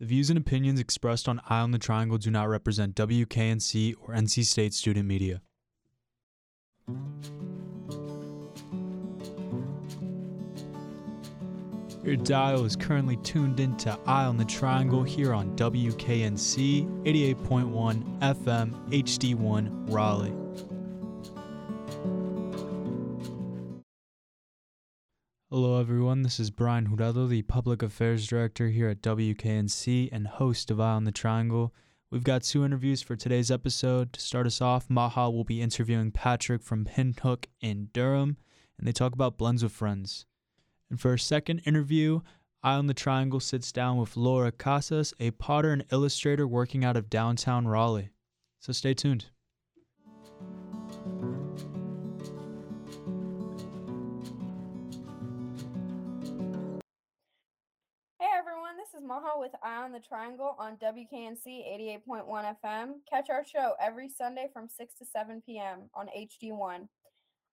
The views and opinions expressed on Eye on the Triangle do not represent WKNC or NC State student media. Your dial is currently tuned into Eye on the Triangle here on WKNC 88.1 FM HD1 Raleigh. Hello, everyone. This is Brian Jurado, the Public Affairs Director here at WKNC and host of Eye on the Triangle. We've got two interviews for today's episode. To start us off, Maha will be interviewing Patrick from Pinhook in Durham, and they talk about blends with friends. And for our second interview, Eye on the Triangle sits down with Laura Casas, a potter and illustrator working out of downtown Raleigh. So stay tuned. With Eye on the Triangle on WKNC 88.1 FM. Catch our show every Sunday from 6 to 7 p.m. on HD1.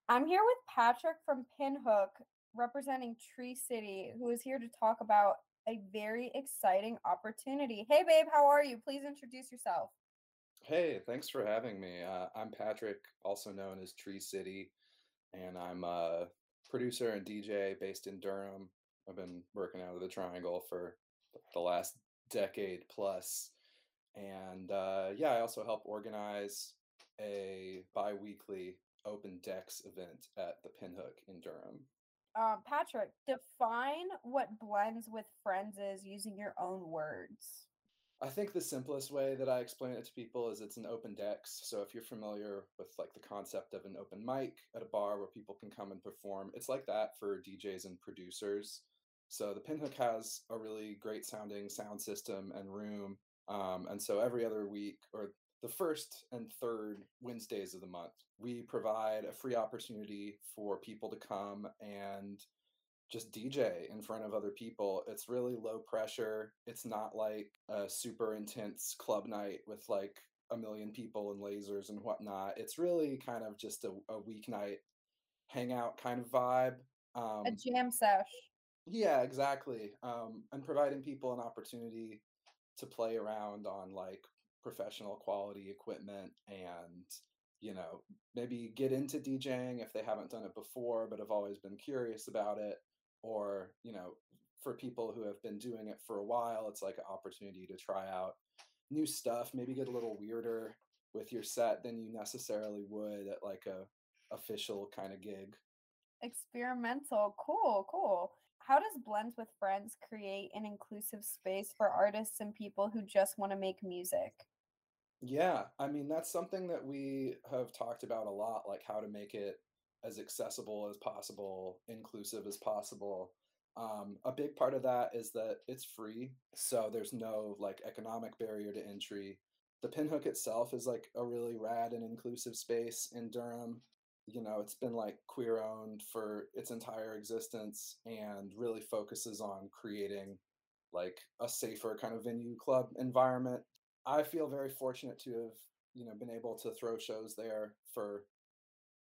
I'm here with Patrick from Pinhook, representing Tree City, who is here to talk about a very exciting opportunity. Hey babe, how are you? Please introduce yourself. Hey, thanks for having me. Uh, I'm Patrick, also known as Tree City, and I'm a producer and DJ based in Durham. I've been working out of the Triangle for the last decade plus. And uh, yeah, I also help organize a bi weekly open decks event at the Pinhook in Durham. Um, Patrick, define what blends with friends is using your own words. I think the simplest way that I explain it to people is it's an open decks. So if you're familiar with like the concept of an open mic at a bar where people can come and perform, it's like that for DJs and producers. So the Pinhook has a really great sounding sound system and room. Um, and so every other week, or the first and third Wednesdays of the month, we provide a free opportunity for people to come and just DJ in front of other people. It's really low pressure. It's not like a super intense club night with like a million people and lasers and whatnot. It's really kind of just a, a weeknight hangout kind of vibe. Um, A jam sesh. Yeah, exactly. Um, and providing people an opportunity to play around on like professional quality equipment and, you know, maybe get into DJing if they haven't done it before but have always been curious about it. Or, you know, for people who have been doing it for a while, it's like an opportunity to try out new stuff, maybe get a little weirder with your set than you necessarily would at like a official kind of gig. Experimental. Cool, cool. How does Blends with Friends create an inclusive space for artists and people who just want to make music? Yeah, I mean, that's something that we have talked about a lot, like how to make it as accessible as possible, inclusive as possible. Um, a big part of that is that it's free, so there's no like economic barrier to entry. The Pinhook itself is like a really rad and inclusive space in Durham. You know, it's been like queer owned for its entire existence and really focuses on creating like a safer kind of venue club environment I feel very fortunate to have, you know, been able to throw shows there for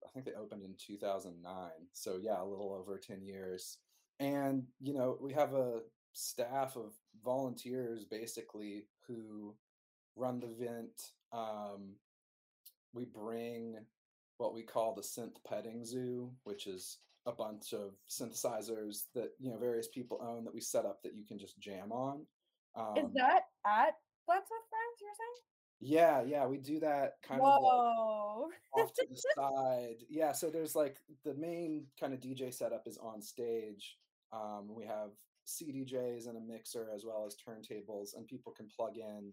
I think they opened in 2009. So yeah, a little over 10 years. And, you know, we have a staff of volunteers basically who run the event. Um, we bring what we call the synth petting zoo, which is a bunch of synthesizers that, you know, various people own that we set up that you can just jam on. Is Um, that at Blends with Friends, you're saying? Yeah, yeah, we do that kind of like off to the side. Yeah, so there's like the main kind of DJ setup is on stage. Um, we have CDJs and a mixer as well as turntables, and people can plug in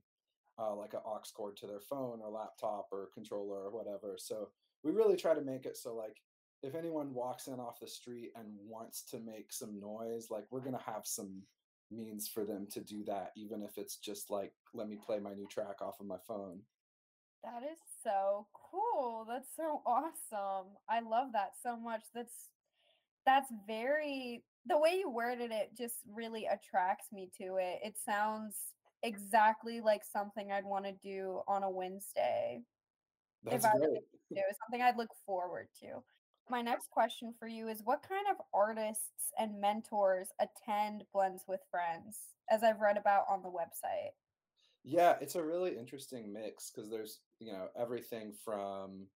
uh, like an aux cord to their phone or laptop or controller or whatever. So we really try to make it so like if anyone walks in off the street and wants to make some noise, like we're gonna have some means for them to do that, even if it's just like let me play my new track off of my phone. That is so cool. That's so awesome. I love that so much. That's that's very the way you worded it just really attracts me to it. It sounds exactly like something I'd want to do on a Wednesday. That's if I great. Was to do something I'd look forward to. my next question for you is what kind of artists and mentors attend Blends with Friends, as I've read about on the website? Yeah, it's a really interesting mix because there's, you know, everything from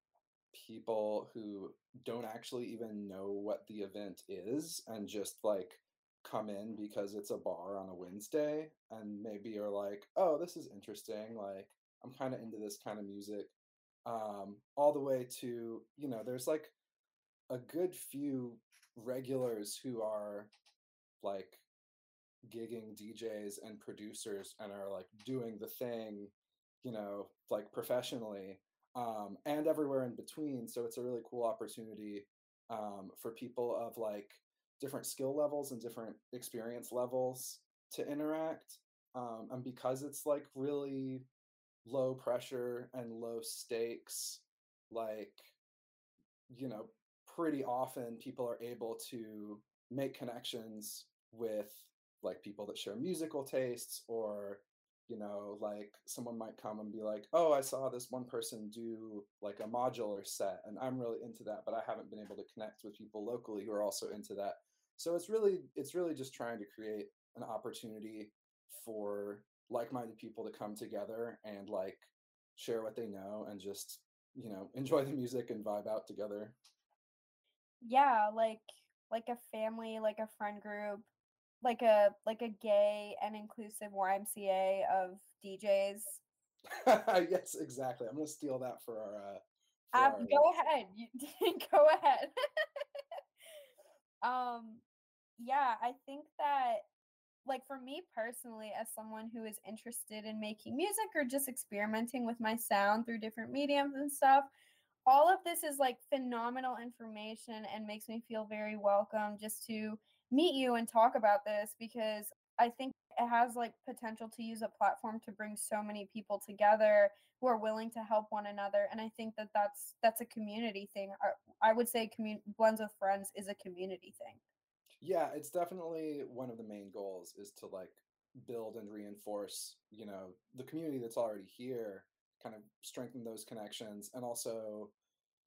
people who don't actually even know what the event is and just like come in mm-hmm. because it's a bar on a Wednesday and maybe are like, oh, this is interesting. Like, I'm kind of into this kind of music. Um, all the way to, you know, there's like a good few regulars who are like gigging DJs and producers and are like doing the thing, you know, like professionally um, and everywhere in between. So it's a really cool opportunity um, for people of like different skill levels and different experience levels to interact. Um, and because it's like really low pressure and low stakes, like, you know, pretty often people are able to make connections with like people that share musical tastes or you know like someone might come and be like oh i saw this one person do like a modular set and i'm really into that but i haven't been able to connect with people locally who are also into that. So it's really it's really just trying to create an opportunity for like-minded people to come together and like share what they know and just you know enjoy the music and vibe out together Yeah, like like a family, like a friend group, like a like a gay and inclusive YMCA of DJs. yes exactly i'm gonna steal that for our uh for Um, our go ahead. You go ahead. Um, yeah, I think that like for me personally, as someone who is interested in making music or just experimenting with my sound through different mediums and stuff, all of this is like phenomenal information and makes me feel very welcome just to meet you and talk about this because I think it has like potential to use a platform to bring so many people together who are willing to help one another and I think that that's that's a community thing. I, I would say commun- blends with friends is a community thing. Yeah, it's definitely one of the main goals is to like build and reinforce, you know, the community that's already here, kind of strengthen those connections and also,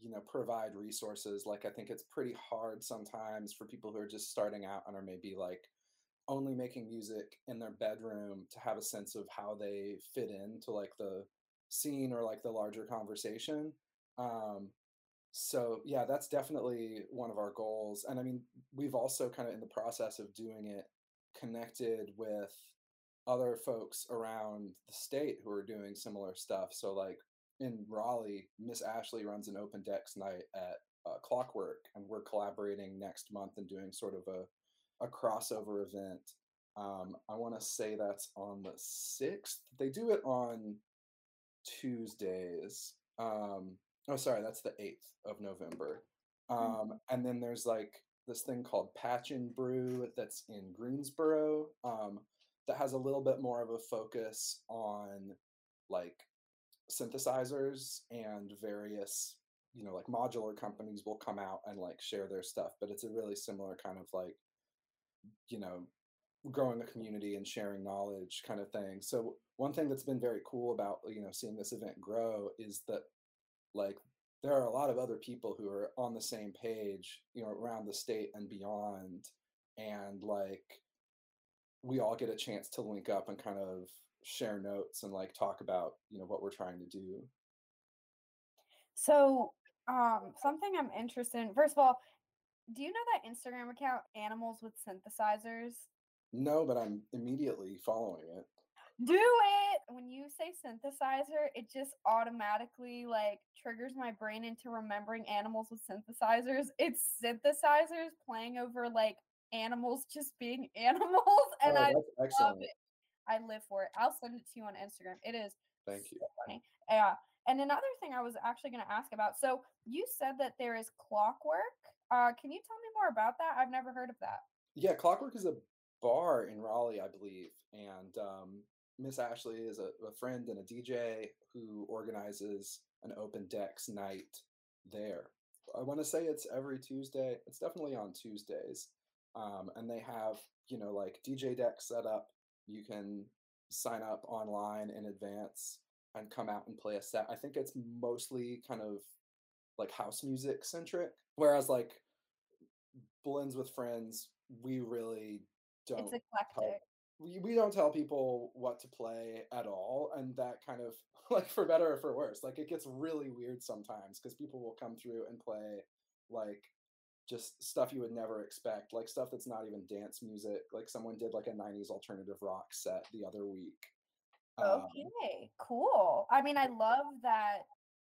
you know, provide resources. Like I think it's pretty hard sometimes for people who are just starting out and are maybe like only making music in their bedroom to have a sense of how they fit into like the scene or like the larger conversation. Um, so yeah, that's definitely one of our goals. And I mean, we've also kind of in the process of doing it connected with other folks around the state who are doing similar stuff. So like in Raleigh, Miss Ashley runs an open decks night at uh, Clockwork, and we're collaborating next month and doing sort of a a crossover event. Um, I want to say that's on the sixth. They do it on Tuesdays. Um, oh, sorry, that's the 8th of November. Um, Mhm. and then there's like this thing called Patch and Brew that's in Greensboro um, that has a little bit more of a focus on like synthesizers and various, you know, like modular companies will come out and like share their stuff. But it's a really similar kind of like, you know, growing a community and sharing knowledge kind of thing. So one thing that's been very cool about, you know, seeing this event grow is that like there are a lot of other people who are on the same page, you know, around the state and beyond. And like we all get a chance to link up and kind of share notes and like talk about, you know, what we're trying to do. So, um, something I'm interested in. First of all, do you know that Instagram account Animals with Synthesizers? No, but I'm immediately following it. Do it! When you say synthesizer, it just automatically like triggers my brain into remembering animals with synthesizers. It's synthesizers playing over like animals just being animals, and Oh, I love excellent. it. I live for it. I'll send it to you on Instagram. It is Thank you. so funny. Yeah. And another thing I was actually going to ask about. So you said that there is clockwork. Uh, can you tell me more about that? I've never heard of that. Yeah, Clockwork is a bar in Raleigh, I believe, and um, Miss Ashley is a, a friend and a DJ who organizes an open decks night there. I want to say it's every Tuesday. It's definitely on Tuesdays, um, and they have you know like DJ decks set up. You can sign up online in advance and come out and play a set. I think it's mostly kind of like house music centric. Whereas like blends with friends, we really don't It's eclectic. We, we don't tell people what to play at all and that kind of like for better or for worse like it gets really weird sometimes because people will come through and play like just stuff you would never expect like stuff that's not even dance music like someone did like a 90s alternative rock set the other week um, Okay, cool. I mean, I love that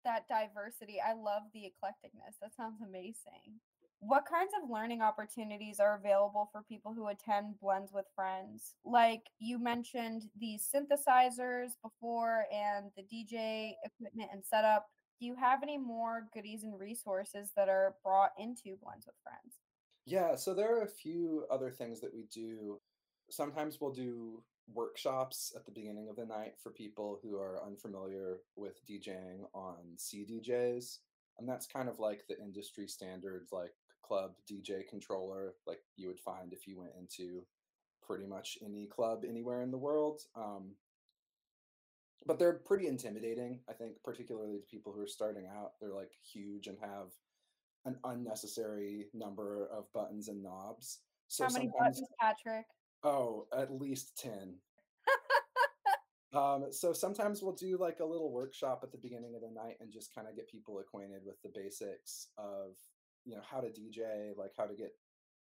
that diversity. I love the eclecticness. That sounds amazing. What kinds of learning opportunities are available for people who attend Blends with Friends? Like you mentioned these synthesizers before and the DJ equipment and setup. Do you have any more goodies and resources that are brought into Blends with Friends? Yeah, so there are a few other things that we do. Sometimes we'll do workshops at the beginning of the night for people who are unfamiliar with DJing on CDJs. And that's kind of like the industry standards, like club DJ controller, like you would find if you went into pretty much any club anywhere in the world. Um, but they're pretty intimidating, I think, particularly to people who are starting out. They're like huge and have an unnecessary number of buttons and knobs. So How many buttons, Patrick? oh, at least 10. Um, so sometimes we'll do like a little workshop at the beginning of the night and just kind of get people acquainted with the basics of, you know, how to DJ, like how to get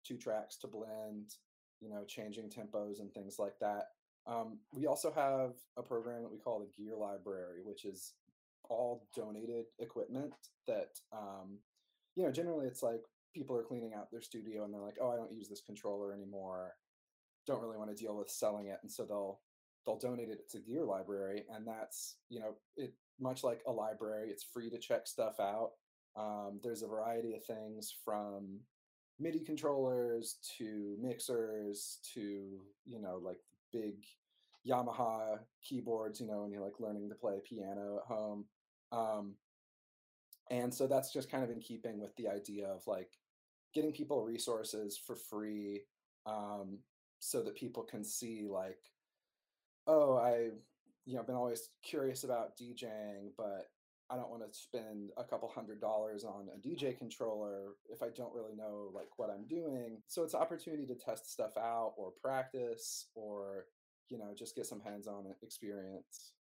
two tracks to blend, you know, changing tempos and things like that. Um, we also have a program that we call the Gear Library, which is all donated equipment that, um, you know, generally it's like people are cleaning out their studio and they're like, oh, I don't use this controller anymore. Don't really want to deal with selling it. And so they'll they'll donate it to Gear Library, and that's you know it much like a library. It's free to check stuff out. Um, there's a variety of things from MIDI controllers to mixers to you know like big Yamaha keyboards. You know, when you're like learning to play piano at home. Um, and so that's just kind of in keeping with the idea of like getting people resources for free um, so that people can see like oh, I, you know, been always curious about DJing, but I don't want to spend a couple hundred dollars on a DJ controller if I don't really know like what I'm doing. So it's an opportunity to test stuff out or practice or, you know, just get some hands-on experience.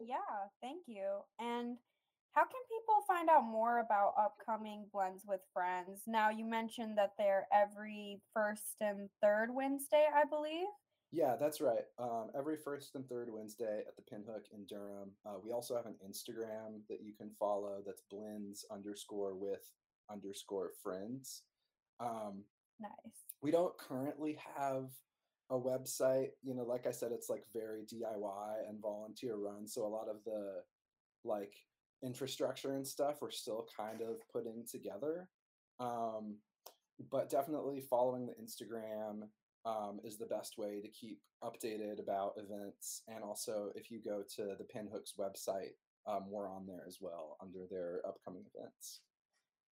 Yeah, thank you. And how can people find out more about upcoming blends with friends? Now, you mentioned that they're every first and third Wednesday, I believe. Yeah, that's right. Um, every first and third Wednesday at the Pinhook in Durham. Uh, we also have an Instagram that you can follow that's blends underscore with underscore friends. Um, Nice. we don't currently have a website. You know, like I said, it's like very DIY and volunteer run. So a lot of the like infrastructure and stuff we're still kind of putting together. Um, but definitely following the Instagram um, is the best way to keep updated about events. And also, if you go to the Pinhooks website, um, we're on there as well under their upcoming events.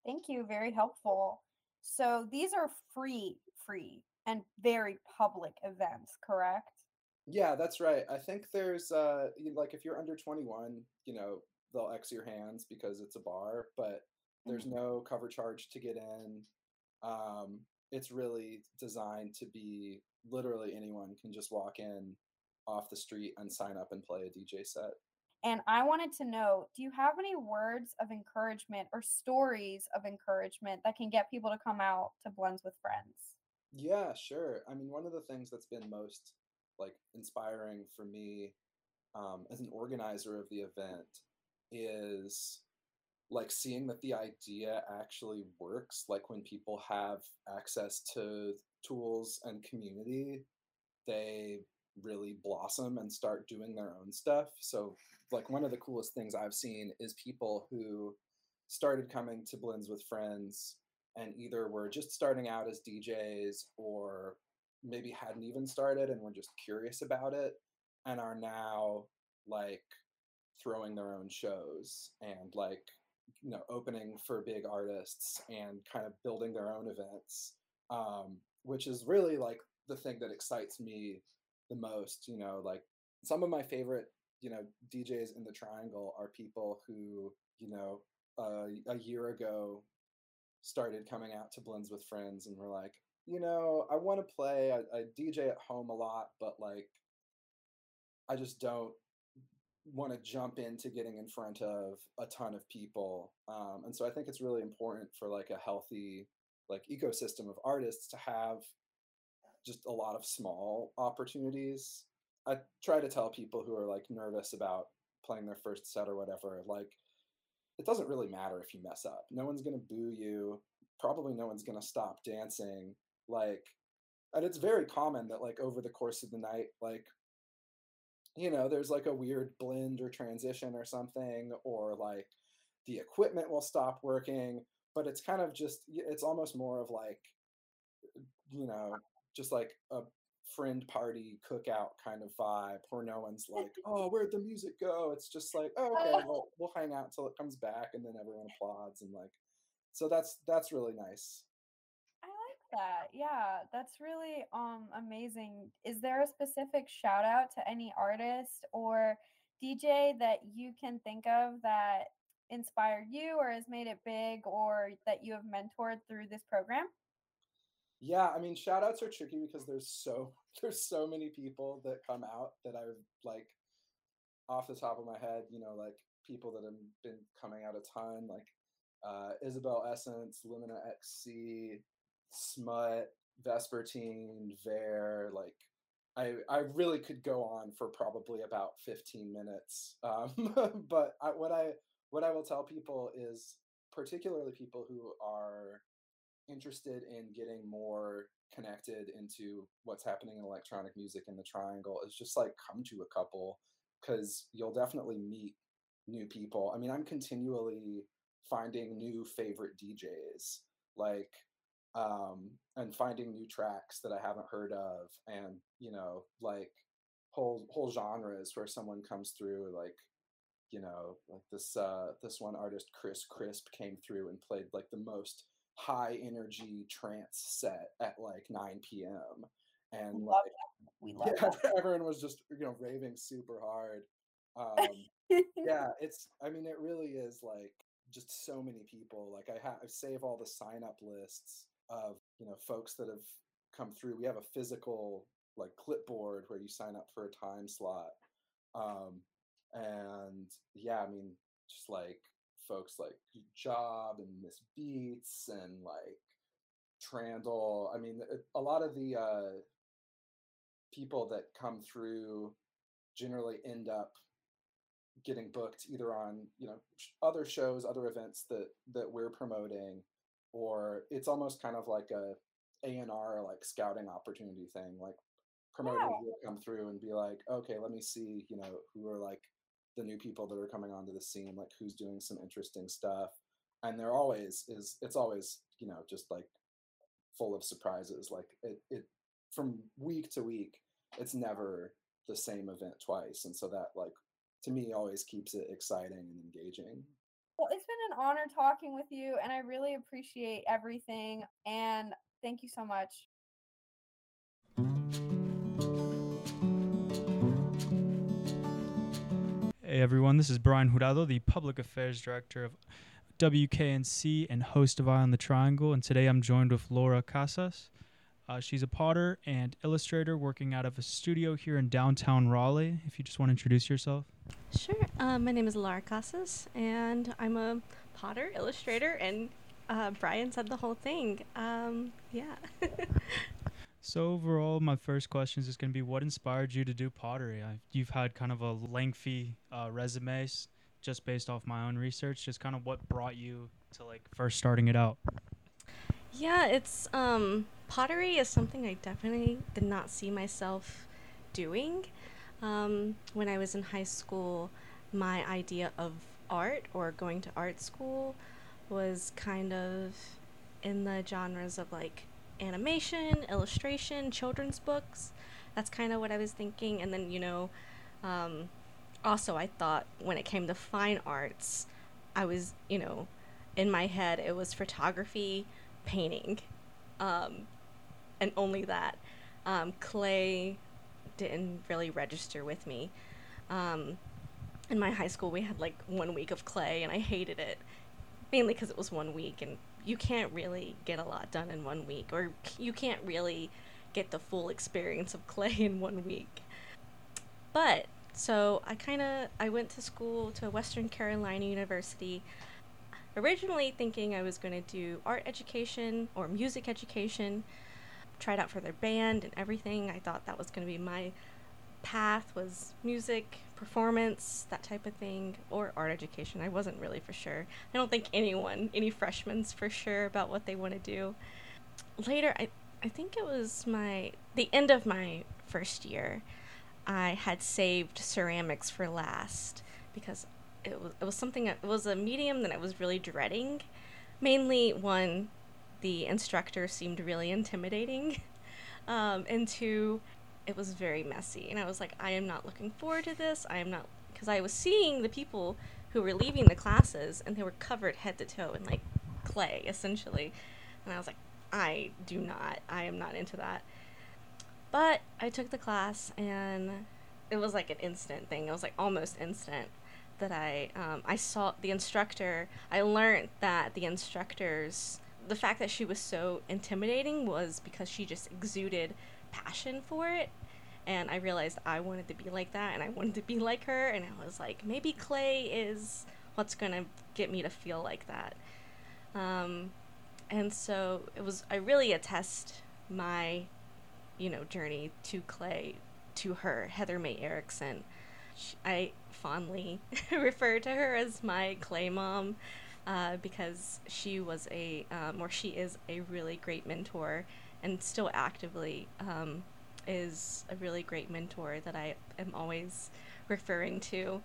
Thank you. Very helpful. So these are free, free, and very public events, correct? Yeah, that's right. I think there's uh like if you're under 21, you know, they'll X your hands because it's a bar, but there's Mhm. no cover charge to get in. Um, it's really designed to be literally anyone can just walk in off the street and sign up and play a DJ set. And I wanted to know do you have any words of encouragement or stories of encouragement that can get people to come out to Blends with Friends? Yeah, sure. I mean, one of the things that's been most like inspiring for me um, as an organizer of the event is like seeing that the idea actually works. Like when people have access to tools and community, they really blossom and start doing their own stuff. So, like, one of the coolest things I've seen is people who started coming to Blends with Friends and either were just starting out as DJs or maybe hadn't even started and were just curious about it and are now like throwing their own shows and like you know opening for big artists and kind of building their own events um, which is really like the thing that excites me the most you know like some of my favorite you know djs in the triangle are people who you know uh, a year ago started coming out to blends with friends and were like, you know, I want to play. I, I DJ at home a lot, but like, I just don't want to jump into getting in front of a ton of people. Um, and so I think it's really important for like a healthy like ecosystem of artists to have just a lot of small opportunities. I try to tell people who are like nervous about playing their first set or whatever, like it doesn't really matter if you mess up. No one's going to boo you. Probably no one's going to stop dancing. Like, and it's very common that like over the course of the night, like, you know, there's like a weird blend or transition or something, or like the equipment will stop working. But it's kind of just, it's almost more of like, you know, just like a friend party cookout kind of vibe where no one's like, oh, where'd the music go? It's just like, oh, okay, oh. well, we'll hang out till it comes back, and then everyone applauds and like, so that's that's really nice. That. Yeah, that's really um amazing. Is there a specific shout out to any artist or DJ that you can think of that inspired you or has made it big or that you have mentored through this program? Yeah, I mean, shout outs are tricky because there's so there's so many people that come out that I like off the top of my head, you know, like people that have been coming out a ton, like uh, Isabel Essence, Lumina XC, Smut, Vespertine, Vare, like I I really could go on for probably about 15 minutes. Um, but I, what I what I will tell people is particularly people who are interested in getting more connected into what's happening in electronic music in the triangle is just like come to a couple because you'll definitely meet new people i mean i'm continually finding new favorite djs like um and finding new tracks that i haven't heard of and you know like whole whole genres where someone comes through like you know like this uh this one artist chris crisp came through and played like the most high energy trance set at like 9 p.m. And We like. We love yeah, that. everyone was just you know raving super hard. Um, yeah, it's I mean it really is like just so many people. Like I have I save all the sign up lists of you know folks that have come through. We have a physical like clipboard where you sign up for a time slot. Um, and yeah, I mean just like folks like Job and Miss Beats and like Trandle. I mean, a lot of the uh, people that come through generally end up getting booked either on you know other shows, other events that that we're promoting, or it's almost kind of like a A and R like scouting opportunity thing. Like promoters Yeah. will come through and be like, okay, let me see, you know, who are like the new people that are coming onto the scene, like who's doing some interesting stuff. And there always is it's always, you know, just like full of surprises. Like it it from week to week, it's never the same event twice. And so that like to me always keeps it exciting and engaging. Well, it's been an honor talking with you, and I really appreciate everything. And thank you so much. Hey everyone, this is Brian Jurado, the Public Affairs Director of WKNC and host of Eye on the Triangle. And today I'm joined with Laura Casas. Uh, she's a potter and illustrator working out of a studio here in downtown Raleigh. If you just want to introduce yourself. Sure. Um, my name is Lara Casas, and I'm a potter, illustrator, and uh, Brian said the whole thing. Um, yeah. So overall, my first question is just going to be what inspired you to do pottery? I, you've had kind of a lengthy uh, resume just based off my own research. Just kind of what brought you to like first starting it out. yeah, it's um, pottery is something I definitely did not see myself doing. Um, when I was in high school, my idea of art or going to art school was kind of in the genres of like animation, illustration, children's books. That's kind of what I was thinking. And then, you know, um, also I thought when it came to fine arts, I was, you know, in my head, it was photography, painting, um, and only that. Um, clay didn't really register with me. Um, in my high school, we had like one week of clay, and I hated it. mainly because it was one week and you can't really get a lot done in one week, or you can't really get the full experience of clay in one week. But so I kind of I went to school to Western Carolina University originally thinking I was going to do art education or music education. Tried out for their band and everything. I thought that was going to be my path was music, performance, that type of thing, or art education. I wasn't really for sure. I don't think anyone, any freshmen's for sure about what they want to do. Later, I I think it was my the end of my first year. I had saved ceramics for last because it was it was something it was a medium that I was really dreading. Mainly one, the instructor seemed really intimidating, um, and two, it was very messy. And I was like, I am not looking forward to this. I am not because I was seeing the people who were leaving the classes and they were covered head to toe in like clay essentially, and I was like, I do not. I am not into that. But I took the class and it was like an instant thing. It was like almost instant that I um, I saw the instructor. I learned that the instructors, the fact that she was so intimidating was because she just exuded passion for it. And I realized I wanted to be like that, and I wanted to be like her. And I was like, maybe clay is what's gonna get me to feel like that. Um, and so it was. I really attest my, you know, journey to clay to her, Heather Mae Erickson. She, I fondly refer to her as my clay mom uh, because she was a, um, or she is a really great mentor and still actively um, is a really great mentor that I am always referring to.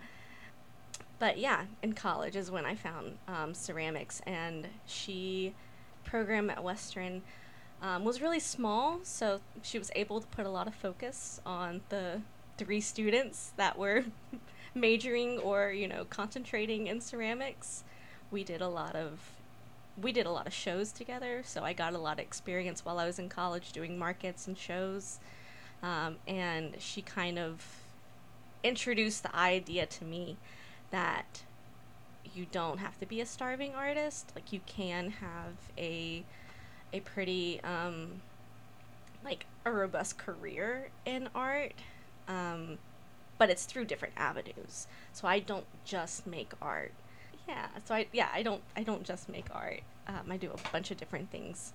But yeah, in college is when I found um, ceramics, and she program at Western um, was really small, so she was able to put a lot of focus on the three students that were majoring or you know concentrating in ceramics. We did a lot of we did a lot of shows together, so I got a lot of experience while I was in college doing markets and shows. Um, and she kind of introduced the idea to me that you don't have to be a starving artist. Like you can have a a pretty um, like a robust career in art, um, but it's through different avenues. So I don't just make art. Yeah. So I yeah I don't I don't just make art. Um, I do a bunch of different things,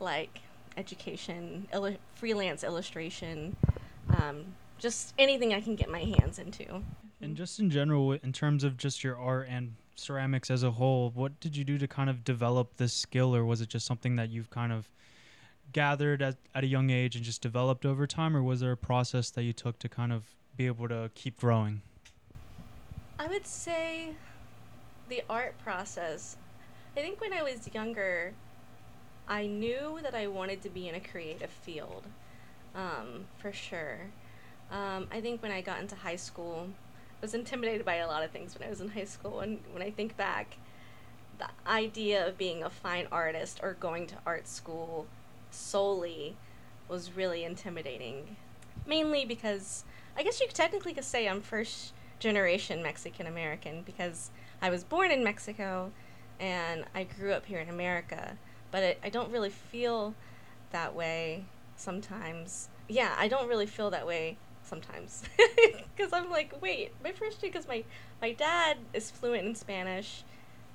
like education, illu- freelance illustration, um, just anything I can get my hands into. And just in general, in terms of just your art and ceramics as a whole, what did you do to kind of develop this skill, or was it just something that you've kind of gathered at, at a young age and just developed over time, or was there a process that you took to kind of be able to keep growing? I would say the art process. I think when I was younger, I knew that I wanted to be in a creative field, um, for sure. Um, I think when I got into high school, I was intimidated by a lot of things when I was in high school. And when I think back, the idea of being a fine artist or going to art school solely was really intimidating. Mainly because I guess you technically could say I'm first generation Mexican American because I was born in Mexico and I grew up here in America. But it, I don't really feel that way sometimes. Yeah, I don't really feel that way sometimes because I'm like, wait, my first because my my dad is fluent in Spanish,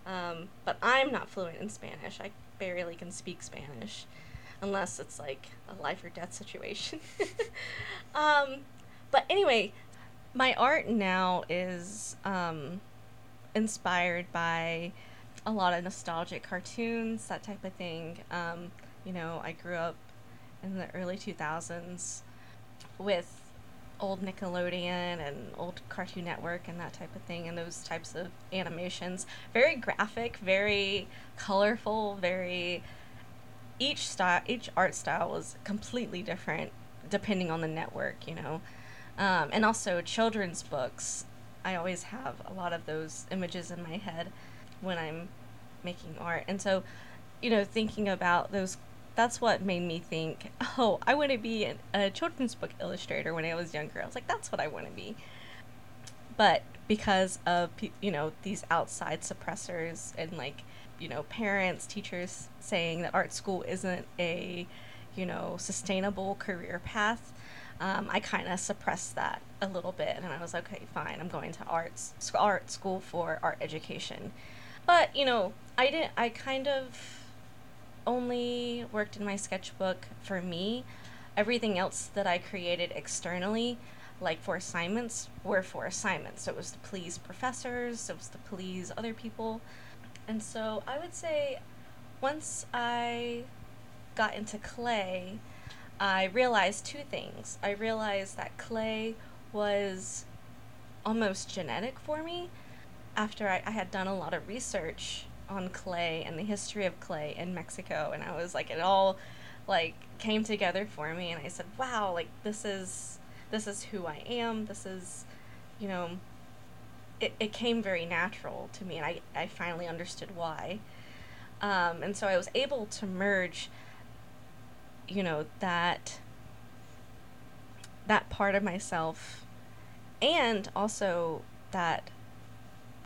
um, but I'm not fluent in Spanish. I barely can speak Spanish, unless it's like a life or death situation. um, but anyway, my art now is um, inspired by a lot of nostalgic cartoons, that type of thing. Um, you know, I grew up in the early 2000s with old Nickelodeon and old Cartoon Network and that type of thing, and those types of animations. Very graphic, very colorful, very. Each style, each art style was completely different depending on the network, you know. Um, and also children's books. I always have a lot of those images in my head when I'm making art, and so, you know, thinking about those that's what made me think, oh, I want to be a children's book illustrator when I was younger. I was like, that's what I want to be. but because of you know these outside suppressors and like you know parents teachers saying that art school isn't a you know sustainable career path um, i kind of suppressed that a little bit and i was okay fine i'm going to arts art school for art education but you know i didn't i kind of only worked in my sketchbook for me everything else that i created externally like for assignments were for assignments. So it was to please professors, it was to please other people. And so I would say once I got into clay, I realized two things. I realized that clay was almost genetic for me after I, I had done a lot of research on clay and the history of clay in Mexico and I was like it all like came together for me and I said, Wow, like this is this is who I am. This is, you know, it, it came very natural to me, and I, I finally understood why. Um, and so I was able to merge, you know, that that part of myself and also that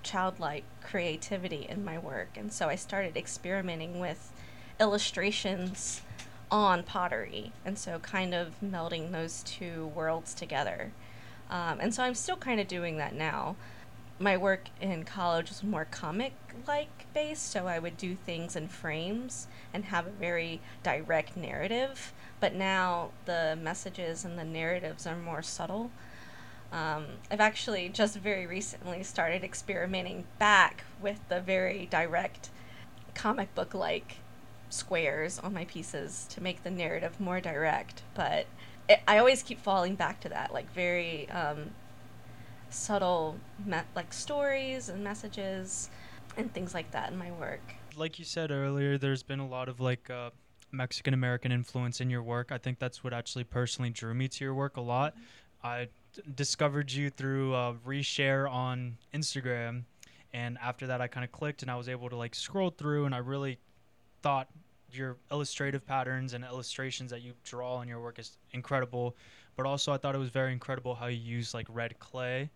childlike creativity in my work. And so I started experimenting with illustrations on pottery, and so kind of melding those two worlds together. Um, and so I'm still kind of doing that now. My work in college was more comic like based, so I would do things in frames and have a very direct narrative. But now the messages and the narratives are more subtle. Um, I've actually just very recently started experimenting back with the very direct comic book like squares on my pieces to make the narrative more direct. But it, I always keep falling back to that, like very um, subtle, me- like stories and messages and things like that in my work. Like you said earlier, there's been a lot of like uh, Mexican American influence in your work. I think that's what actually personally drew me to your work a lot. I d- discovered you through uh, reshare on Instagram, and after that, I kind of clicked and I was able to like scroll through, and I really thought your illustrative patterns and illustrations that you draw in your work is incredible. But also, I thought it was very incredible how you use like red clay.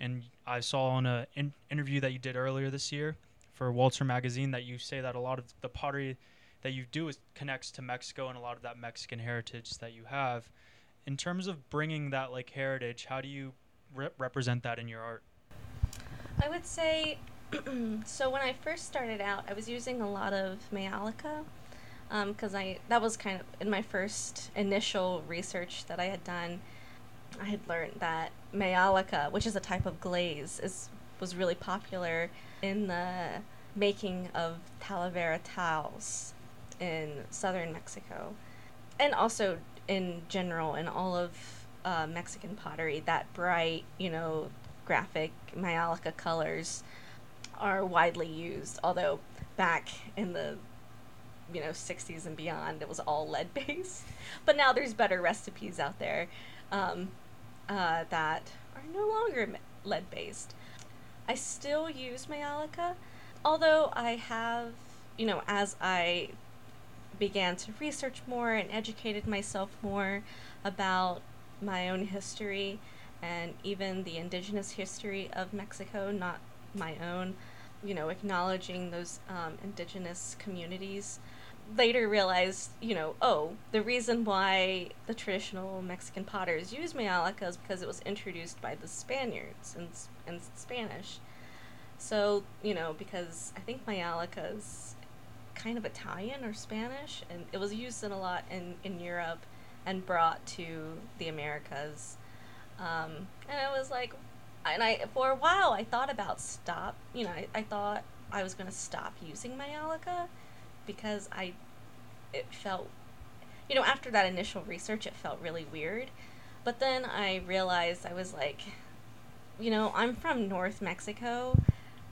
And I saw on a in- interview that you did earlier this year for Walter magazine that you say that a lot of the pottery that you do is connects to Mexico and a lot of that Mexican heritage that you have. In terms of bringing that like heritage, how do you re- represent that in your art? I would say so when I first started out, I was using a lot of majolica because um, I that was kind of in my first initial research that I had done. I had learned that majolica, which is a type of glaze, is was really popular in the making of Talavera tiles in southern Mexico, and also in general in all of uh, Mexican pottery. That bright, you know, graphic majolica colors are widely used. Although back in the you know 60s and beyond it was all lead based but now there's better recipes out there um, uh, that are no longer lead based i still use majolica although i have you know as i began to research more and educated myself more about my own history and even the indigenous history of mexico not my own you know acknowledging those um, indigenous communities later realized, you know, oh, the reason why the traditional Mexican potters use majolica is because it was introduced by the Spaniards in, in Spanish. So, you know, because I think majolica is kind of Italian or Spanish, and it was used in a lot in, in Europe and brought to the Americas. Um, and I was like, and I, for a while, I thought about stop, you know, I, I thought I was going to stop using majolica because I it felt you know after that initial research it felt really weird. But then I realized I was like you know I'm from North Mexico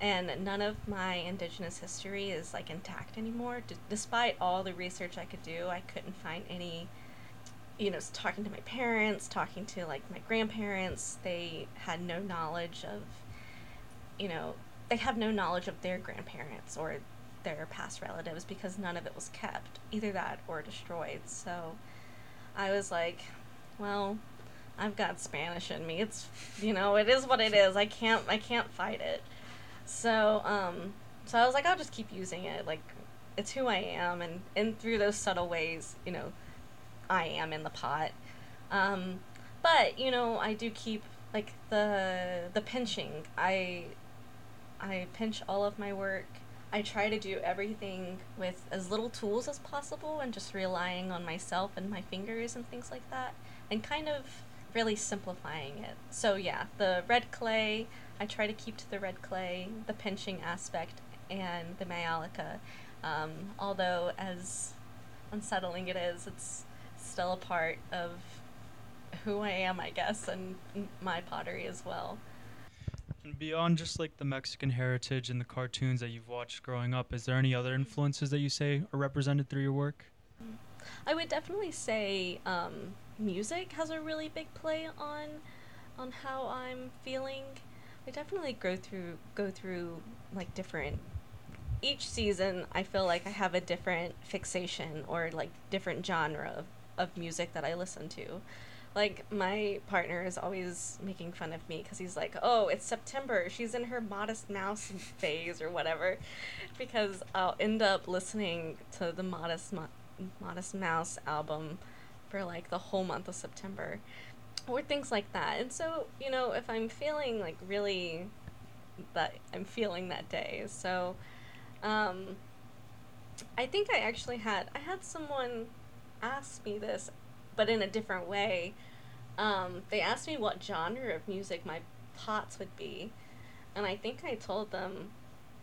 and none of my indigenous history is like intact anymore. D- despite all the research I could do I couldn't find any you know talking to my parents talking to like my grandparents they had no knowledge of you know they have no knowledge of their grandparents or their past relatives because none of it was kept, either that or destroyed. So I was like, well, I've got Spanish in me. It's you know, it is what it is. I can't I can't fight it. So, um so I was like I'll just keep using it. Like it's who I am and and through those subtle ways, you know, I am in the pot. Um but, you know, I do keep like the the pinching. I I pinch all of my work. I try to do everything with as little tools as possible and just relying on myself and my fingers and things like that and kind of really simplifying it. So yeah, the red clay, I try to keep to the red clay, the pinching aspect, and the majolica. Um, although as unsettling it is, it's still a part of who I am, I guess, and my pottery as well. Beyond just like the Mexican heritage and the cartoons that you've watched growing up, is there any other influences that you say are represented through your work? I would definitely say um, music has a really big play on on how I'm feeling. I definitely go through go through like different each season I feel like I have a different fixation or like different genre of, of music that I listen to. Like my partner is always making fun of me because he's like, "Oh, it's September. She's in her Modest Mouse phase or whatever," because I'll end up listening to the Modest Mo- Modest Mouse album for like the whole month of September, or things like that. And so, you know, if I'm feeling like really that I'm feeling that day, so um, I think I actually had I had someone ask me this but in a different way. Um, they asked me what genre of music my pots would be, and I think I told them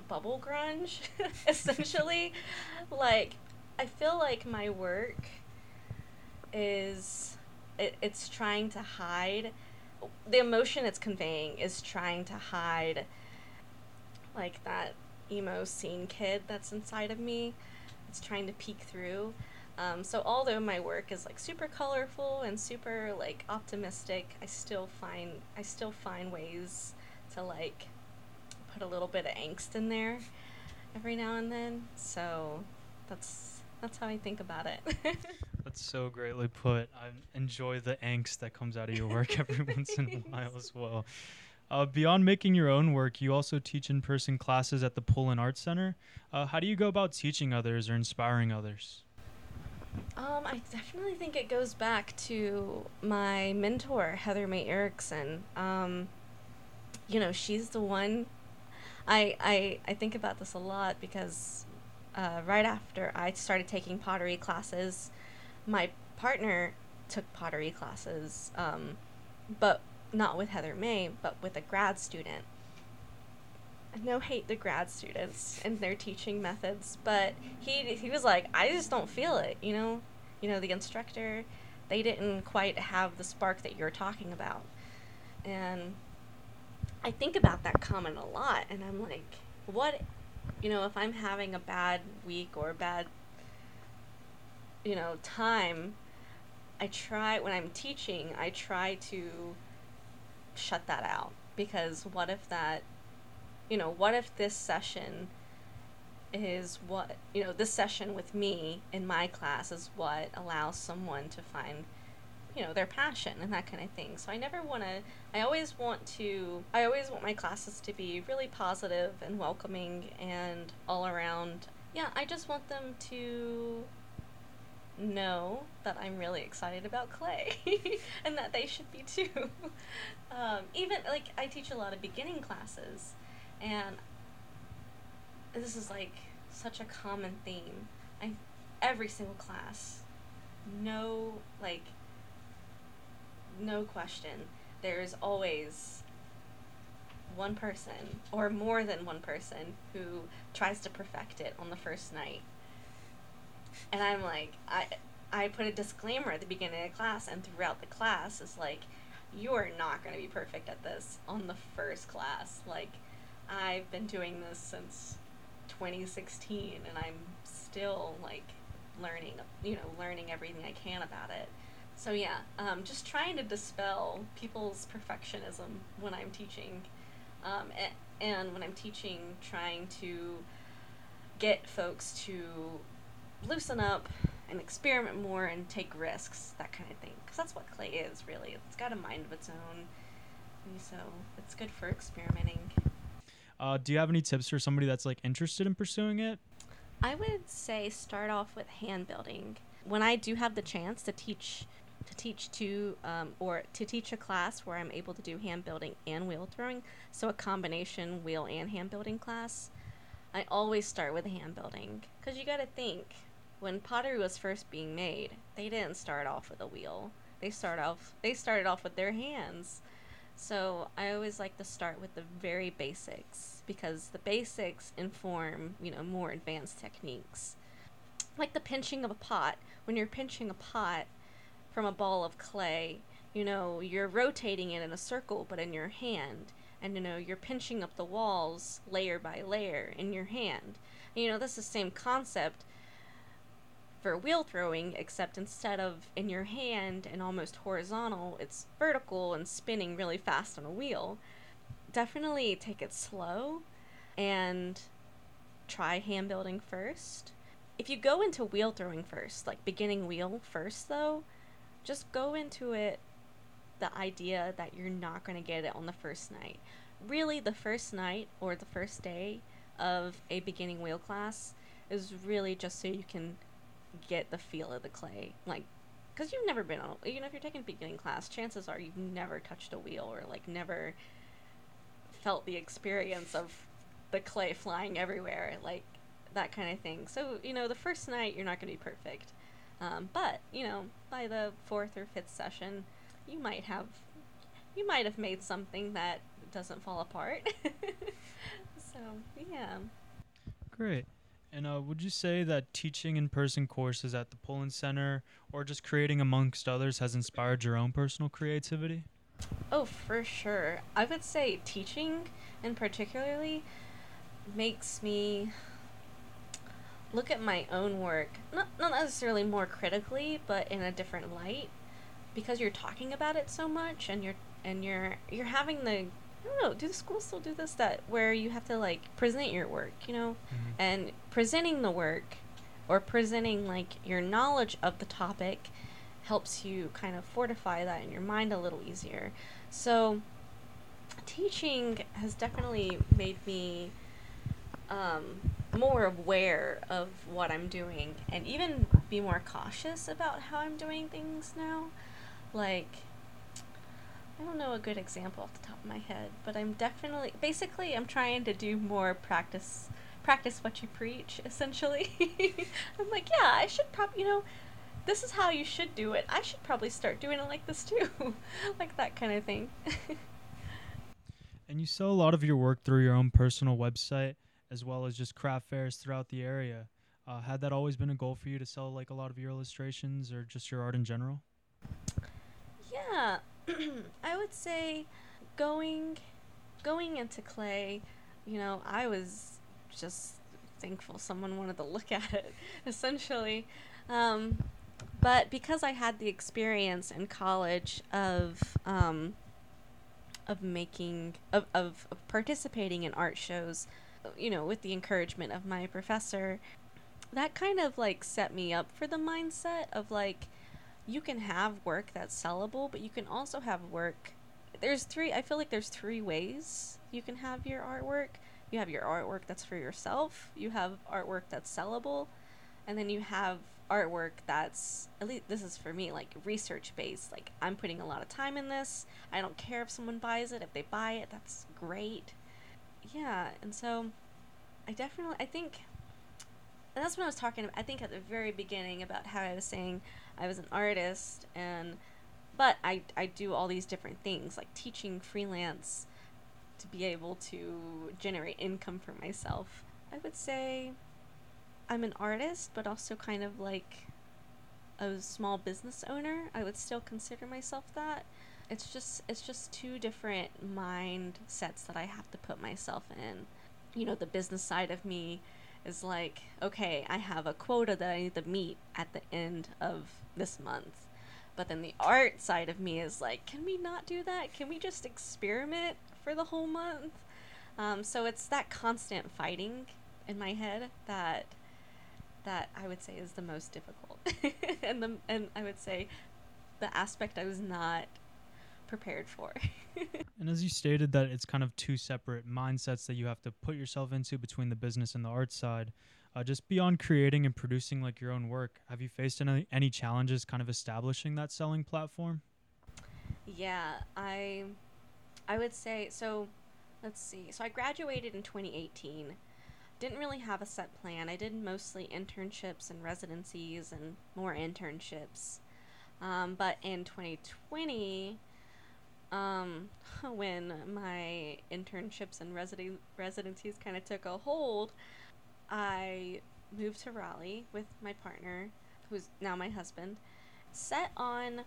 bubble grunge, essentially. like, I feel like my work is it, it's trying to hide the emotion it's conveying is trying to hide like that emo scene kid that's inside of me. It's trying to peek through. Um, so although my work is like super colorful and super like optimistic, I still find I still find ways to like put a little bit of angst in there every now and then. So that's that's how I think about it. that's so greatly put. I enjoy the angst that comes out of your work every once in a while as well. Uh, beyond making your own work, you also teach in person classes at the Pullen Art Center. Uh, how do you go about teaching others or inspiring others? Um, I definitely think it goes back to my mentor, Heather Mae Erickson. Um, you know, she's the one. I, I, I think about this a lot because uh, right after I started taking pottery classes, my partner took pottery classes, um, but not with Heather Mae, but with a grad student no hate the grad students and their teaching methods, but he he was like, I just don't feel it, you know, you know the instructor, they didn't quite have the spark that you're talking about, and I think about that comment a lot, and I'm like, what, you know, if I'm having a bad week or a bad, you know, time, I try when I'm teaching, I try to shut that out because what if that you know, what if this session is what, you know, this session with me in my class is what allows someone to find, you know, their passion and that kind of thing. So I never want to, I always want to, I always want my classes to be really positive and welcoming and all around. Yeah, I just want them to know that I'm really excited about clay and that they should be too. um, even like I teach a lot of beginning classes and this is like such a common theme. I every single class, no like no question. There's always one person or more than one person who tries to perfect it on the first night. And I'm like, I I put a disclaimer at the beginning of class and throughout the class is like, you are not going to be perfect at this on the first class. Like, I've been doing this since 2016 and I'm still like learning, you know, learning everything I can about it. So yeah, um, just trying to dispel people's perfectionism when I'm teaching, um, and, and when I'm teaching, trying to get folks to loosen up and experiment more and take risks, that kind of thing. Because that's what clay is, really. It's got a mind of its own. So it's good for experimenting. Uh, do you have any tips for somebody that's like interested in pursuing it? I would say start off with hand building. When I do have the chance to teach to teach to um, or to teach a class where I'm able to do hand building and wheel throwing, so a combination wheel and hand building class, I always start with hand building because you got to think when pottery was first being made, they didn't start off with a wheel. They start off they started off with their hands. So I always like to start with the very basics because the basics inform, you know, more advanced techniques. Like the pinching of a pot. When you're pinching a pot from a ball of clay, you know, you're rotating it in a circle but in your hand. And you know, you're pinching up the walls layer by layer in your hand. And, you know, that's the same concept for wheel throwing, except instead of in your hand and almost horizontal, it's vertical and spinning really fast on a wheel. Definitely take it slow and try hand building first. If you go into wheel throwing first, like beginning wheel first, though, just go into it the idea that you're not going to get it on the first night. Really, the first night or the first day of a beginning wheel class is really just so you can get the feel of the clay. Like, because you've never been on, you know, if you're taking beginning class, chances are you've never touched a wheel or like never felt the experience of the clay flying everywhere, like that kind of thing. So, you know, the first night you're not going to be perfect. Um, but, you know, by the fourth or fifth session, you might have you might have made something that doesn't fall apart. so, yeah. Great. And uh, would you say that teaching in person courses at the Pullen Center or just creating amongst others has inspired your own personal creativity? Oh, for sure. I would say teaching, in particularly, makes me look at my own work not not necessarily more critically, but in a different light, because you're talking about it so much, and you're and you're you're having the I don't know, do the schools still do this? That where you have to like present your work, you know, Mhm. and presenting the work or presenting like your knowledge of the topic helps you kind of fortify that in your mind a little easier. So, teaching has definitely made me um, more aware of what I'm doing and even be more cautious about how I'm doing things now. Like, I don't know a good example off the top of my head, but I'm definitely basically I'm trying to do more practice practice what you preach essentially. I'm like, yeah, I should probably, you know, this is how you should do it. I should probably start doing it like this too. like that kind of thing. And you sell a lot of your work through your own personal website as well as just craft fairs throughout the area. Uh, had that always been a goal for you to sell like a lot of your illustrations or just your art in general? Yeah, I would say going going into clay, you know, I was just thankful someone wanted to look at it, essentially. Um, but because I had the experience in college of um, of making of, of, of participating in art shows, you know, with the encouragement of my professor, that kind of like set me up for the mindset of like you can have work that's sellable, but you can also have work. There's three. I feel like there's three ways you can have your artwork. You have your artwork that's for yourself. You have artwork that's sellable, and then you have artwork that's at least this is for me like research based. Like I'm putting a lot of time in this. I don't care if someone buys it. If they buy it, that's great. Yeah, and so I definitely I think and that's what I was talking about. I think at the very beginning about how I was saying I was an artist and but I I do all these different things like teaching freelance to be able to generate income for myself. I would say I'm an artist but also kind of like a small business owner. I would still consider myself that. It's just it's just two different mindsets that I have to put myself in. You know, the business side of me is like, okay, I have a quota that I need to meet at the end of this month. But then the art side of me is like, can we not do that? Can we just experiment for the whole month? Um, so it's that constant fighting in my head that that I would say is the most difficult, and the and I would say the aspect I was not prepared for. and as you stated that it's kind of two separate mindsets that you have to put yourself into between the business and the art side. Uh, just beyond creating and producing like your own work, have you faced any any challenges kind of establishing that selling platform? Yeah, I I would say so let's see. So I graduated in 2018. Didn't really have a set plan. I did mostly internships and residencies and more internships. Um, but in 2020, um, when my internships and residencies residencies kind of took a hold, I moved to Raleigh with my partner, who's now my husband, set on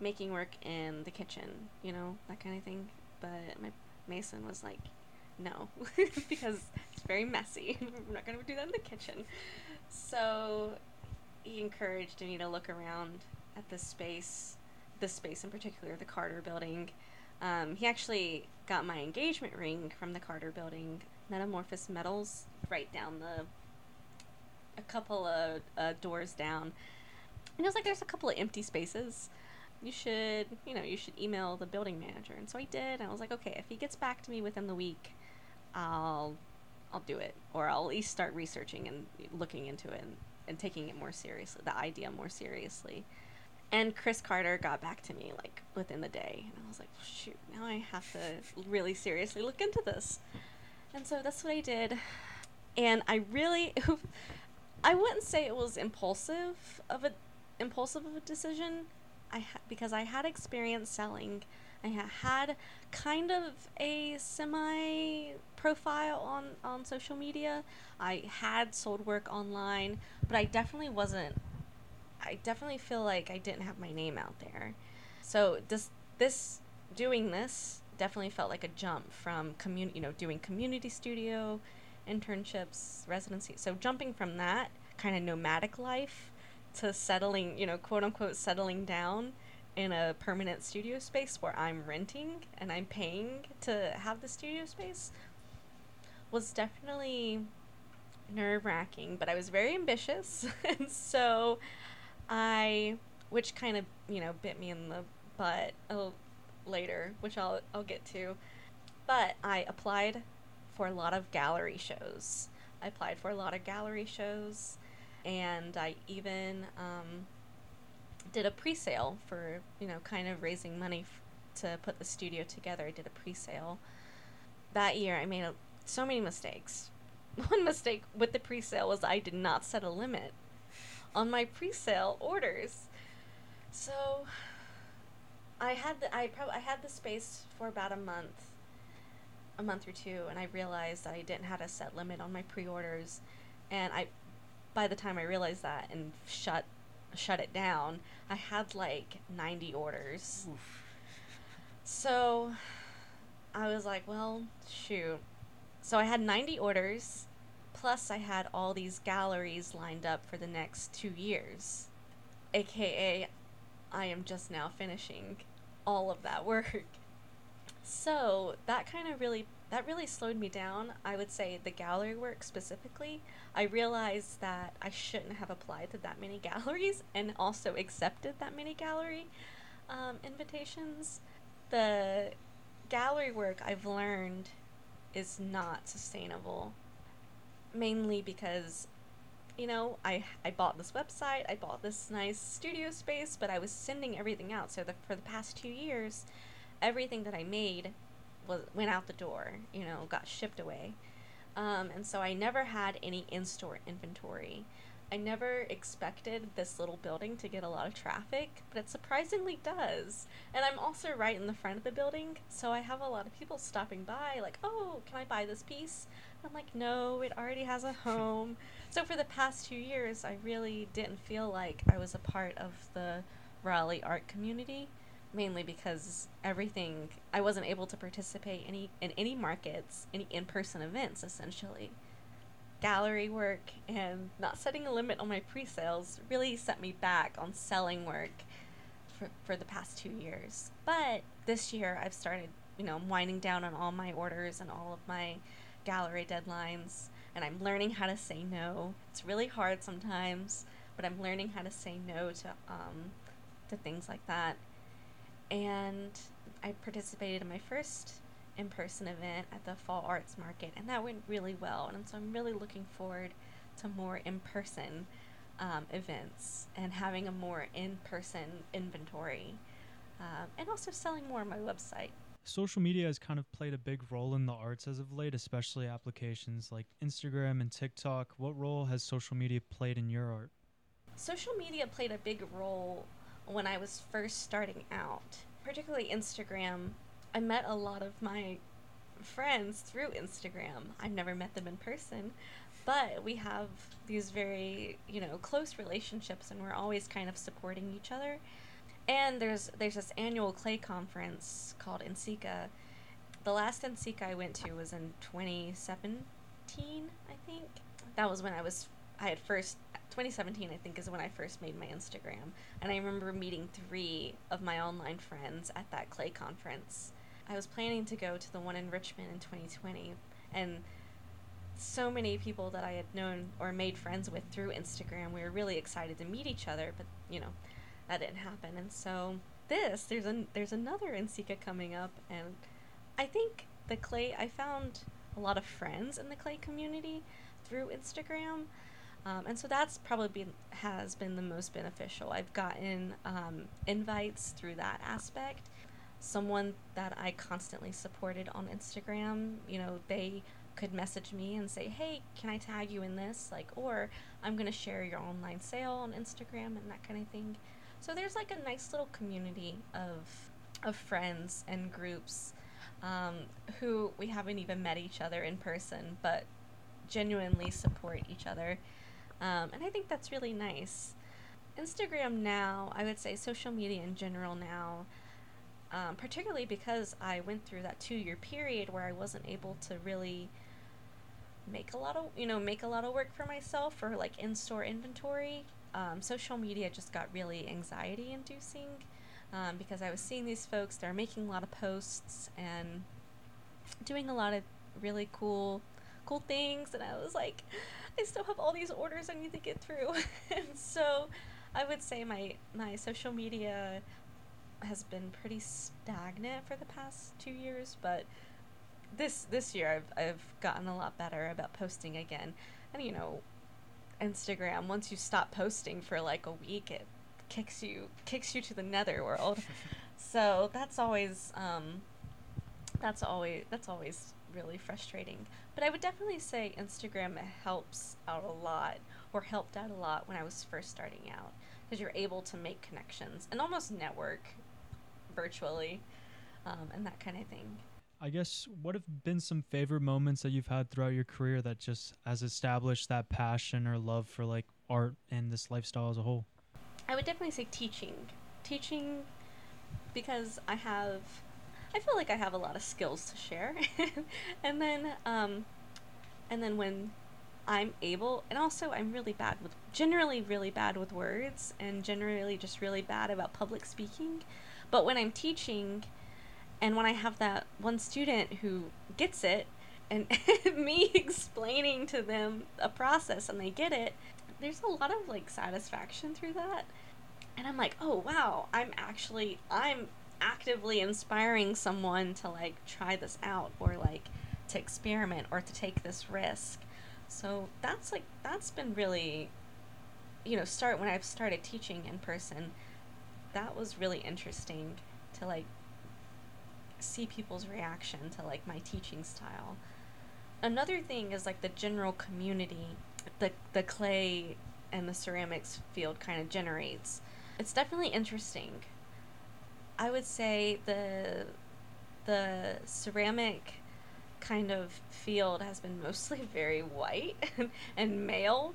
making work in the kitchen, you know, that kind of thing. But my Mason was like, no, because it's very messy. We're not going to do that in the kitchen. So he encouraged me to look around at this space, this space in particular, the Carter building. Um, he actually got my engagement ring from the Carter building, Metamorphosis Metals, right down the, a couple of uh, doors down. And it was like, there's a couple of empty spaces you should, you know, you should email the building manager. And so I did. And I was like, okay, if he gets back to me within the week, I'll, I'll do it, or I'll at least start researching and looking into it and, and taking it more seriously, the idea more seriously. And Chris Carter got back to me like within the day, and I was like, shoot, now I have to really seriously look into this. And so that's what I did. And I really, I wouldn't say it was impulsive of a impulsive of a decision I ha- because I had experience selling. I ha- had kind of a semi profile on on social media. I had sold work online, but I definitely wasn't. I definitely feel like I didn't have my name out there. So this this doing this definitely felt like a jump from community, you know, doing community studio, internships, residency. So jumping from that kind of nomadic life to settling, you know, quote unquote, settling down in a permanent studio space where I'm renting and I'm paying to have the studio space was definitely nerve wracking, but I was very ambitious. and so I, which kind of, you know, bit me in the butt a later, which I'll, I'll get to. But I applied for a lot of gallery shows. I applied for a lot of gallery shows and I even um, did a pre-sale for you know kind of raising money f- to put the studio together. I did a pre-sale that year. I made a, so many mistakes. One mistake with the pre-sale was I did not set a limit on my pre-sale orders. So I had the I probably I had the space for about a month, a month or two, and I realized that I didn't have a set limit on my pre-orders, and I by the time I realized that and shut shut it down, I had like 90 orders. Oof. So I was like, well, shoot. So I had 90 orders, plus I had all these galleries lined up for the next two years. AKA, I am just now finishing all of that work. So that kind of really that really slowed me down. I would say the gallery work specifically. I realized that I shouldn't have applied to that many galleries and also accepted that many gallery um, invitations. The gallery work I've learned is not sustainable, mainly because you know, I I bought this website, I bought this nice studio space, but I was sending everything out. So the, for the past two years, everything that I made was went out the door, you know, got shipped away. Um, and so I never had any in-store inventory. I never expected this little building to get a lot of traffic, but it surprisingly does. And I'm also right in the front of the building, so I have a lot of people stopping by, like, oh, can I buy this piece? I'm like, no, it already has a home. so for the past two years, I really didn't feel like I was a part of the Raleigh art community mainly because everything I wasn't able to participate any in any markets, any in-person events essentially. Gallery work and not setting a limit on my pre-sales really set me back on selling work for, for the past 2 years. But this year I've started, you know, winding down on all my orders and all of my gallery deadlines. and I'm learning how to say no. It's really hard sometimes, but I'm learning how to say no to um, to things like that. And I participated in my first in person event at the Fall Arts Market, and that went really well. And so I'm really looking forward to more in person um, events and having a more in person inventory, um, and also selling more on my website. Social media has kind of played a big role in the arts as of late, especially applications like Instagram and TikTok. What role has social media played in your art? Social media played a big role when I was first starting out, particularly Instagram. I met a lot of my friends through Instagram. I've never met them in person, but we have these very, you know, close relationships and we're always kind of supporting each other. And there's there's this annual clay conference called NCECA. The last NCECA I went to was in 2017, I think. That was when I was I had first 2017 I think is when I first made my Instagram. And I remember meeting 3 of my online friends at that clay conference. I was planning to go to the one in Richmond in 2020 and so many people that I had known or made friends with through Instagram. We were really excited to meet each other, but you know, that didn't happen. And so this there's an there's another NCECA coming up, and I think the clay I found a lot of friends in the clay community through Instagram. Um, and so that's probably been has been the most beneficial. I've gotten um, invites through that aspect. Someone that I constantly supported on Instagram, you know, they could message me and say, "Hey, can I tag you in this?" Like, or I'm gonna share your online sale on Instagram and that kind of thing. So there's like a nice little community of of friends and groups um, who we haven't even met each other in person, but genuinely support each other, um, and I think that's really nice. Instagram now, I would say social media in general now. Um, particularly because I went through that two year period where I wasn't able to really make a lot of you know make a lot of work for myself for like in-store inventory um, social media just got really anxiety inducing um, because i was seeing these folks they're making a lot of posts and doing a lot of really cool cool things and i was like i still have all these orders i need to get through and so i would say my my social media has been pretty stagnant for the past two years but this this year I've I've gotten a lot better about posting again. And you know, Instagram once you stop posting for like a week it kicks you kicks you to the netherworld. so that's always um that's always that's always really frustrating. But I would definitely say Instagram helps out a lot or helped out a lot when I was first starting out because you're able to make connections and almost network virtually um, and that kind of thing. I guess what have been some favorite moments that you've had throughout your career that just has established that passion or love for like art and this lifestyle as a whole? I would definitely say teaching. Teaching because I have I feel like I have a lot of skills to share. and then um and then when I'm able and also I'm really bad with generally really bad with words and generally just really bad about public speaking. But when I'm teaching, and when I have that one student who gets it and me explaining to them a process and they get it, there's a lot of like satisfaction through that. And I'm like, "Oh, wow, I'm actually I'm actively inspiring someone to like try this out or like to experiment or to take this risk." So, that's like that's been really you know, start when I've started teaching in person, that was really interesting to like see people's reaction to like my teaching style. Another thing is like the general community, the the clay and the ceramics field kind of generates. It's definitely interesting. I would say the the ceramic kind of field has been mostly very white and, male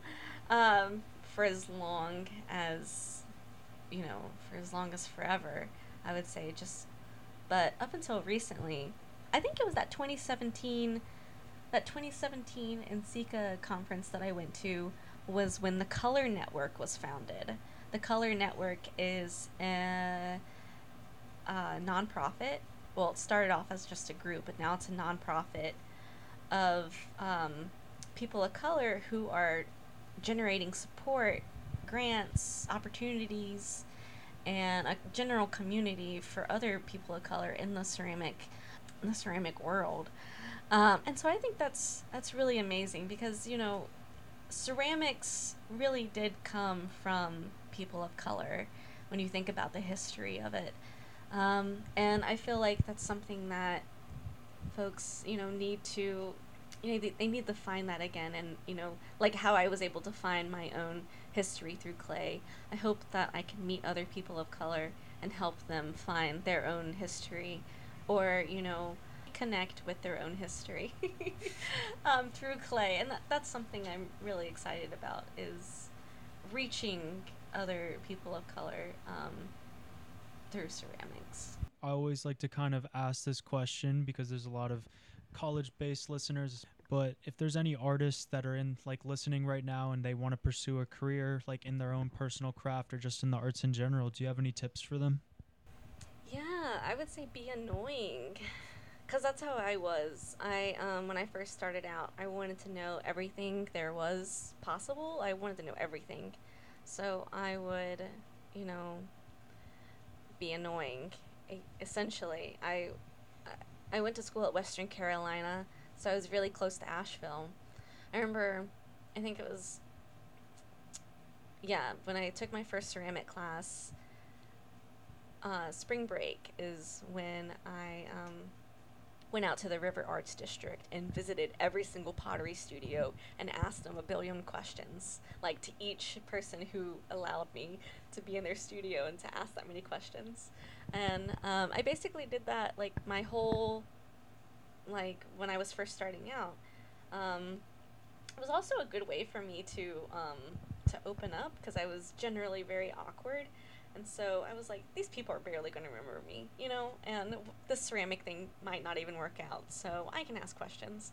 um, for as long as you know for as long as forever i would say just but up until recently, I think it was that 2017, that 2017 NCECA conference that I went to was when the Color Network was founded. The Color Network is a, a nonprofit. Well, it started off as just a group, but now it's a nonprofit of um, people of color who are generating support, grants, opportunities, and a general community for other people of color in the ceramic in the ceramic world. Um, and so I think that's that's really amazing because you know ceramics really did come from people of color when you think about the history of it. Um, and I feel like that's something that folks, you know, need to, you know, they, they need to find that again. And, you know, like how I was able to find my own history through clay. I hope that I can meet other people of color and help them find their own history or, you know, connect with their own history um, through clay. And that, that's something I'm really excited about is reaching other people of color um, through ceramics. I always like to kind of ask this question because there's a lot of college based listeners. But if there's any artists that are in like listening right now and they want to pursue a career like in their own personal craft or just in the arts in general, do you have any tips for them? Yeah, I would say be annoying. Cause that's how I was. I um, when I first started out, I wanted to know everything there was possible. I wanted to know everything, so I would, you know, be annoying. Essentially, I I went to school at Western Carolina, so I was really close to Asheville. I remember, I think it was, yeah, when I took my first ceramic class. Uh, spring break is when I um, went out to the River Arts District and visited every single pottery studio and asked them a billion questions, like to each person who allowed me to be in their studio and to ask that many questions. And um, I basically did that like my whole, like when I was first starting out. Um, it was also a good way for me to um, to open up because I was generally very awkward and so I was like, these people are barely going to remember me, you know, and the ceramic thing might not even work out, so I can ask questions.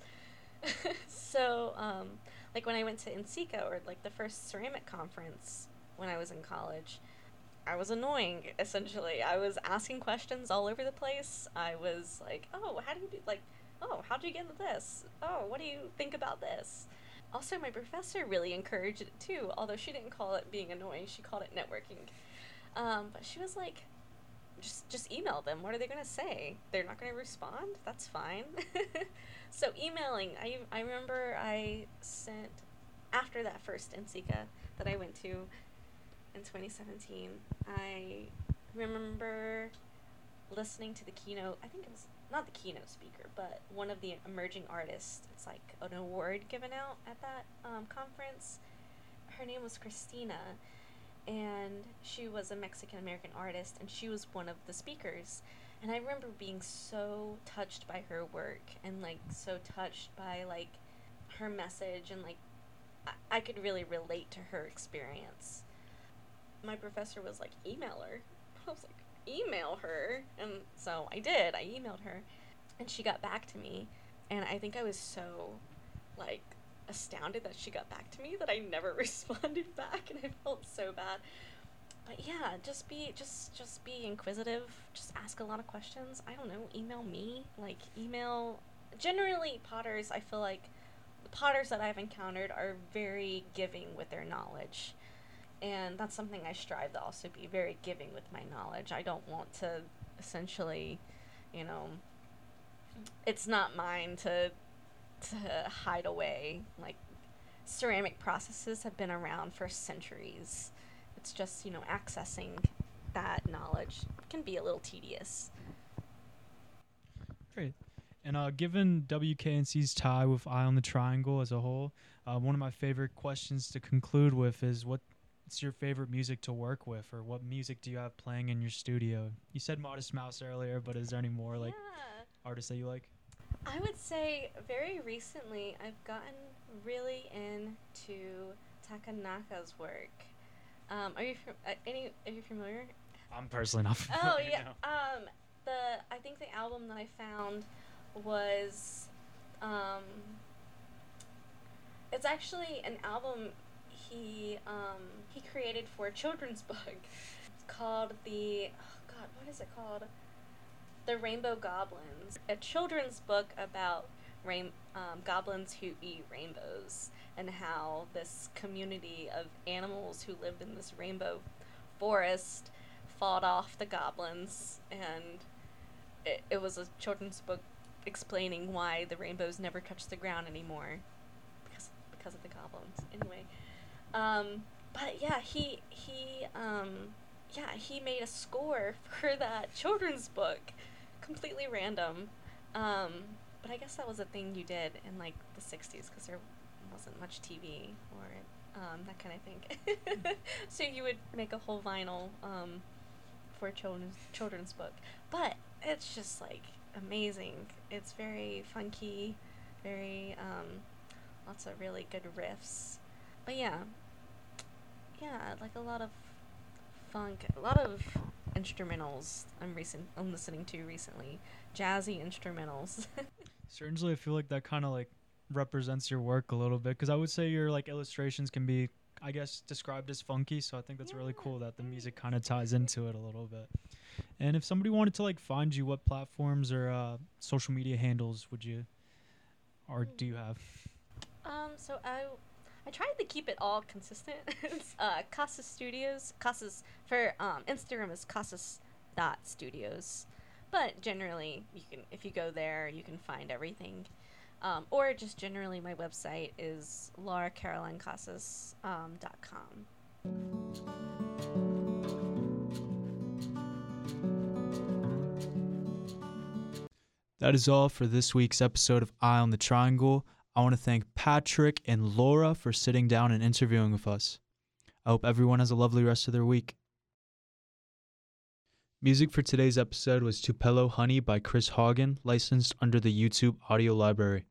so, um, like when I went to NCECA or like the first ceramic conference when I was in college, I was annoying essentially. I was asking questions all over the place. I was like, "Oh, how do you do like oh, how do you get into this? Oh, what do you think about this?" Also, my professor really encouraged it too, although she didn't call it being annoying, she called it networking. Um, but she was like, just just email them. What are they gonna say? They're not gonna respond. That's fine. so emailing, I I remember I sent after that first NCECA that I went to in 2017. I remember listening to the keynote. I think it was not the keynote speaker, but one of the emerging artists. It's like an award given out at that um, conference. Her name was Christina and she was a Mexican American artist, and she was one of the speakers. And I remember being so touched by her work and like so touched by like her message and like I, I could really relate to her experience. My professor was like, email her. I was like, email her. And so I did. I emailed her. And she got back to me. And I think I was so like astounded that she got back to me that I never responded back and I felt so bad. But yeah, just be just just be inquisitive, just ask a lot of questions. I don't know, email me, like email generally potters, I feel like the potters that I've encountered are very giving with their knowledge. And that's something I strive to also be very giving with my knowledge. I don't want to essentially, you know, it's not mine to to hide away. Like ceramic processes have been around for centuries. It's just, you know, accessing that knowledge can be a little tedious. Great. And uh, given WKNC's tie with Eye on the Triangle as a whole, uh, one of my favorite questions to conclude with is what's your favorite music to work with, or what music do you have playing in your studio? You said Modest Mouse earlier, but is there any more like yeah. artists that you like? I would say very recently I've gotten really into Takanaka's work. Um, are you uh, any? Are you familiar? I'm personally not familiar. Oh yeah. No. Um, the I think the album that I found was, um, it's actually an album he um he created for a children's book. It's called the oh god what is it called? The Rainbow Goblins, a children's book about rain um, goblins who eat rainbows and how this community of animals who lived in this rainbow forest fought off the goblins. And it, it was a children's book explaining why the rainbows never touch the ground anymore because because of the goblins. Anyway um, but yeah he he um, yeah he made a score for that children's book completely random um, but i guess that was a thing you did in like the 60s because there wasn't much tv or um, that kind of thing so you would make a whole vinyl um, for a children's children's book but it's just like amazing. It's very funky, very um, lots of really good riffs. But yeah, yeah, like a lot of funk, a lot of instrumentals. I'm recent. I'm listening to recently, jazzy instrumentals. Strangely, I feel like that kind of like represents your work a little bit because I would say your like illustrations can be, I guess, described as funky. So I think that's really cool that the music kind of ties into it a little bit. And if somebody wanted to like find you, what platforms or uh, social media handles would you or do you have? Um, so I I tried to keep it all consistent. it's uh, Casas Studios. Casas for um, Instagram is Casas dot Studios, but generally you can if you go there you can find everything. Um, or just generally my website is lauracarolinecasas.com. Um, dot com. That is all for this week's episode of Eye on the Triangle. I want to thank Patrick and Laura for sitting down and interviewing with us. I hope everyone has a lovely rest of their week. Music for today's episode was Tupelo Honey by Chris Haugen, licensed under the YouTube audio library.